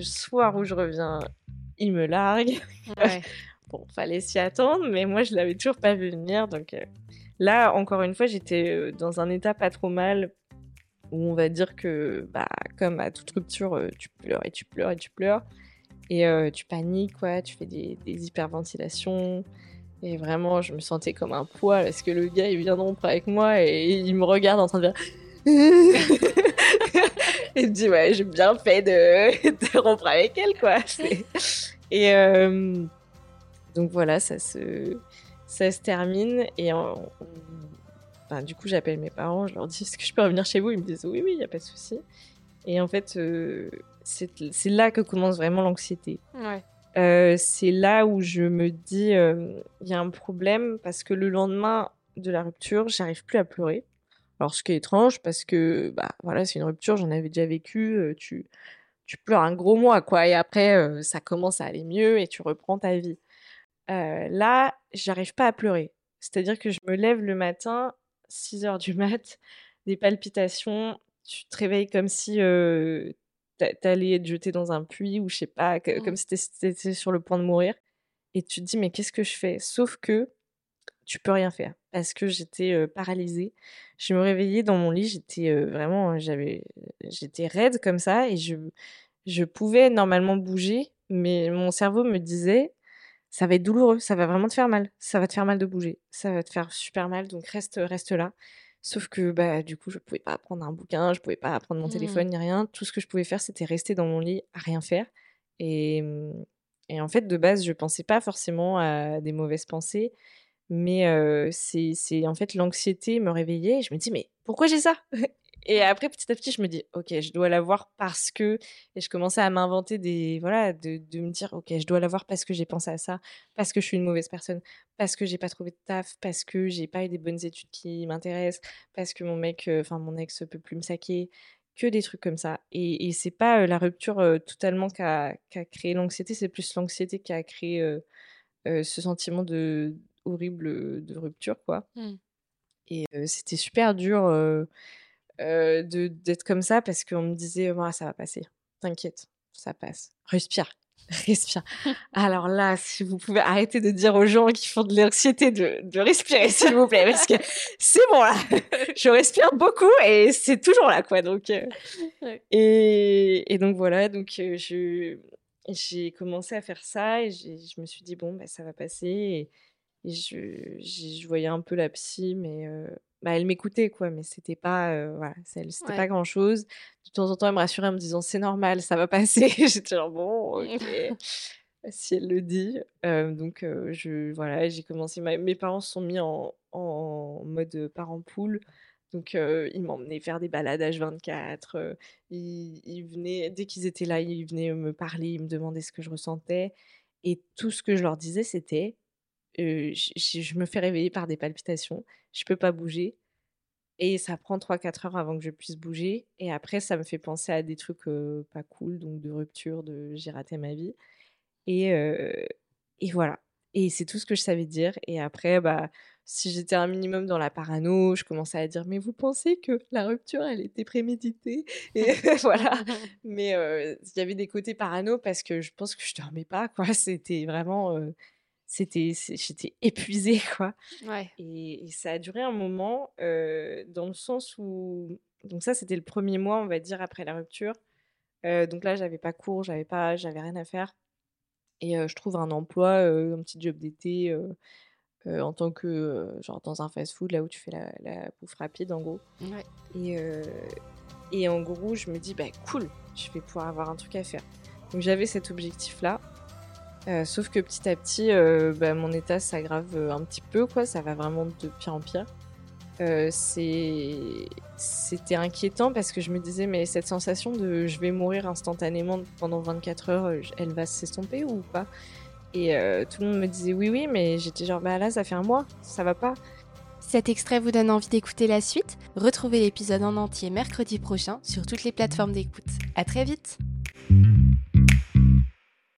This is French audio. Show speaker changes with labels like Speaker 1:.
Speaker 1: le soir où je reviens, il me largue.
Speaker 2: Ouais.
Speaker 1: Bon, fallait s'y attendre, mais moi, je l'avais toujours pas vu venir. Donc euh, là, encore une fois, j'étais euh, dans un état pas trop mal où on va dire que, bah, comme à toute rupture, euh, tu pleures et tu pleures et tu pleures. Et euh, tu paniques, quoi. Tu fais des, des hyperventilations. Et vraiment, je me sentais comme un poids parce que le gars, il vient rompre avec moi et il me regarde en train de faire. et me dit, ouais, j'ai bien fait de, de rompre avec elle, quoi. Et euh, donc voilà, ça se, ça se termine. Et on- on- enfin, du coup, j'appelle mes parents, je leur dis, est-ce que je peux revenir chez vous? Ils me disent, oui, oui, il n'y a pas de souci. Et en fait, euh, c'est là que commence vraiment l'anxiété.
Speaker 2: Ouais.
Speaker 1: Euh, c'est là où je me dis, il y a un problème parce que le lendemain de la rupture, j'arrive plus à pleurer. Alors, ce qui est étrange parce que, bah, voilà, c'est une rupture, j'en avais déjà vécu. euh, tu, tu pleures un gros mois, quoi, et après, euh, ça commence à aller mieux et tu reprends ta vie. Euh, là, j'arrive pas à pleurer. C'est-à-dire que je me lève le matin, 6 heures du mat, des palpitations, tu te réveilles comme si euh, t'a- t'allais être jeté dans un puits ou je sais pas, que-
Speaker 2: Mm.
Speaker 1: comme si t'étais t'étais sur le point de mourir. Et tu te dis, mais qu'est-ce que je fais? Sauf que tu peux rien faire parce que j'étais euh, paralysée. Je me réveillais dans mon lit, j'étais euh, vraiment, j'avais, j'étais raide comme ça et je, je pouvais normalement bouger, mais mon cerveau me disait, ça va être douloureux, ça va vraiment te faire mal, ça va te faire mal de bouger, ça va te faire super mal, donc reste, reste là. Sauf que bah du coup je pouvais pas prendre un bouquin, je pouvais pas prendre mon
Speaker 2: Mhm.
Speaker 1: téléphone ni rien. Tout ce que je pouvais faire c'était rester dans mon lit à rien faire. Et, hum, et en fait de base je pensais pas forcément à des mauvaises pensées, mais c'est en fait l'anxiété me réveillait et je me dis mais pourquoi j'ai ça? Et après petit à petit je me dis ok je dois l'avoir parce que et je commençais à m'inventer des voilà de, de me dire ok je dois l'avoir parce que j'ai pensé à ça parce que je suis une mauvaise personne parce que j'ai pas trouvé de taf parce que j'ai pas eu des bonnes études qui m'intéressent parce que mon mec enfin mon ex peut plus me saquer que des trucs comme ça et, et c'est pas la rupture euh, totalement qui a, qui a créé l'anxiété c'est plus l'anxiété qui a créé ce sentiment de horrible de rupture quoi.
Speaker 2: Mm.
Speaker 1: et euh, c'était super dur euh, euh, de d'être comme ça parce qu'on me disait «Ah, ça va passer. T'inquiète ça passe. Respire respire. Alors là si vous pouvez arrêter de dire aux gens qui font de l'anxiété de, de respirer s'il vous plaît parce que c'est bon là. Je respire beaucoup et c'est toujours là quoi donc
Speaker 2: Ouais.
Speaker 1: et, et donc voilà donc je j'ai commencé à faire ça et je me suis dit bon bah ça va passer et, et je, voyais un peu la psy mais euh, bah, elle m'écoutait quoi mais c'était pas euh, voilà c'était
Speaker 2: Ouais.
Speaker 1: pas grand chose de temps en temps elle me rassurait en me disant c'est normal ça va passer. J'étais genre bon ok si elle le dit. Euh, donc je voilà j'ai commencé ma- mes parents se sont mis en, en mode parent poule. Donc euh, ils m'emmenaient faire des balades H24 euh, ils, ils venaient dès qu'ils étaient là ils venaient me parler ils me demandaient ce que je ressentais. Et tout ce que je leur disais c'était euh, je me fais réveiller par des palpitations je peux pas bouger et ça prend 3-4 heures avant que je puisse bouger et après ça me fait penser à des trucs euh, pas cool donc de rupture de j'ai raté ma vie et, euh, et voilà. Et c'est tout ce que je savais dire. Et après, bah, si j'étais un minimum dans la parano, je commençais à dire, mais vous pensez que la rupture, elle était préméditée Et voilà. Mais il y avait des côtés parano parce que je pense que je dormais pas, quoi. C'était vraiment... c'était, j'étais épuisée, quoi.
Speaker 2: Ouais.
Speaker 1: Et, et ça a duré un moment euh, dans le sens où... Donc ça, c'était le premier mois, on va dire, après la rupture. Euh, donc là, j'avais pas cours, j'avais pas, j'avais rien à faire. Et euh, je trouve un emploi, un petit job d'été, en tant que, genre dans un fast-food, là où tu fais la, la bouffe rapide, en gros.
Speaker 2: Ouais.
Speaker 1: Et, et en gros, je me dis, bah cool, je vais pouvoir avoir un truc à faire. Donc j'avais cet objectif-là. Euh, sauf que petit à petit, euh, bah, mon état s'aggrave euh, un petit peu, quoi. Ça va vraiment de pire en pire. C'était inquiétant parce que je me disais, mais cette sensation de je vais mourir instantanément pendant 24 heures, elle va s'estomper ou pas? Et tout le monde me disait oui, oui, mais j'étais genre, bah là, ça fait un mois, ça va pas.
Speaker 2: Cet extrait vous donne envie d'écouter la suite? Retrouvez l'épisode en entier mercredi prochain sur toutes les plateformes d'écoute. À très vite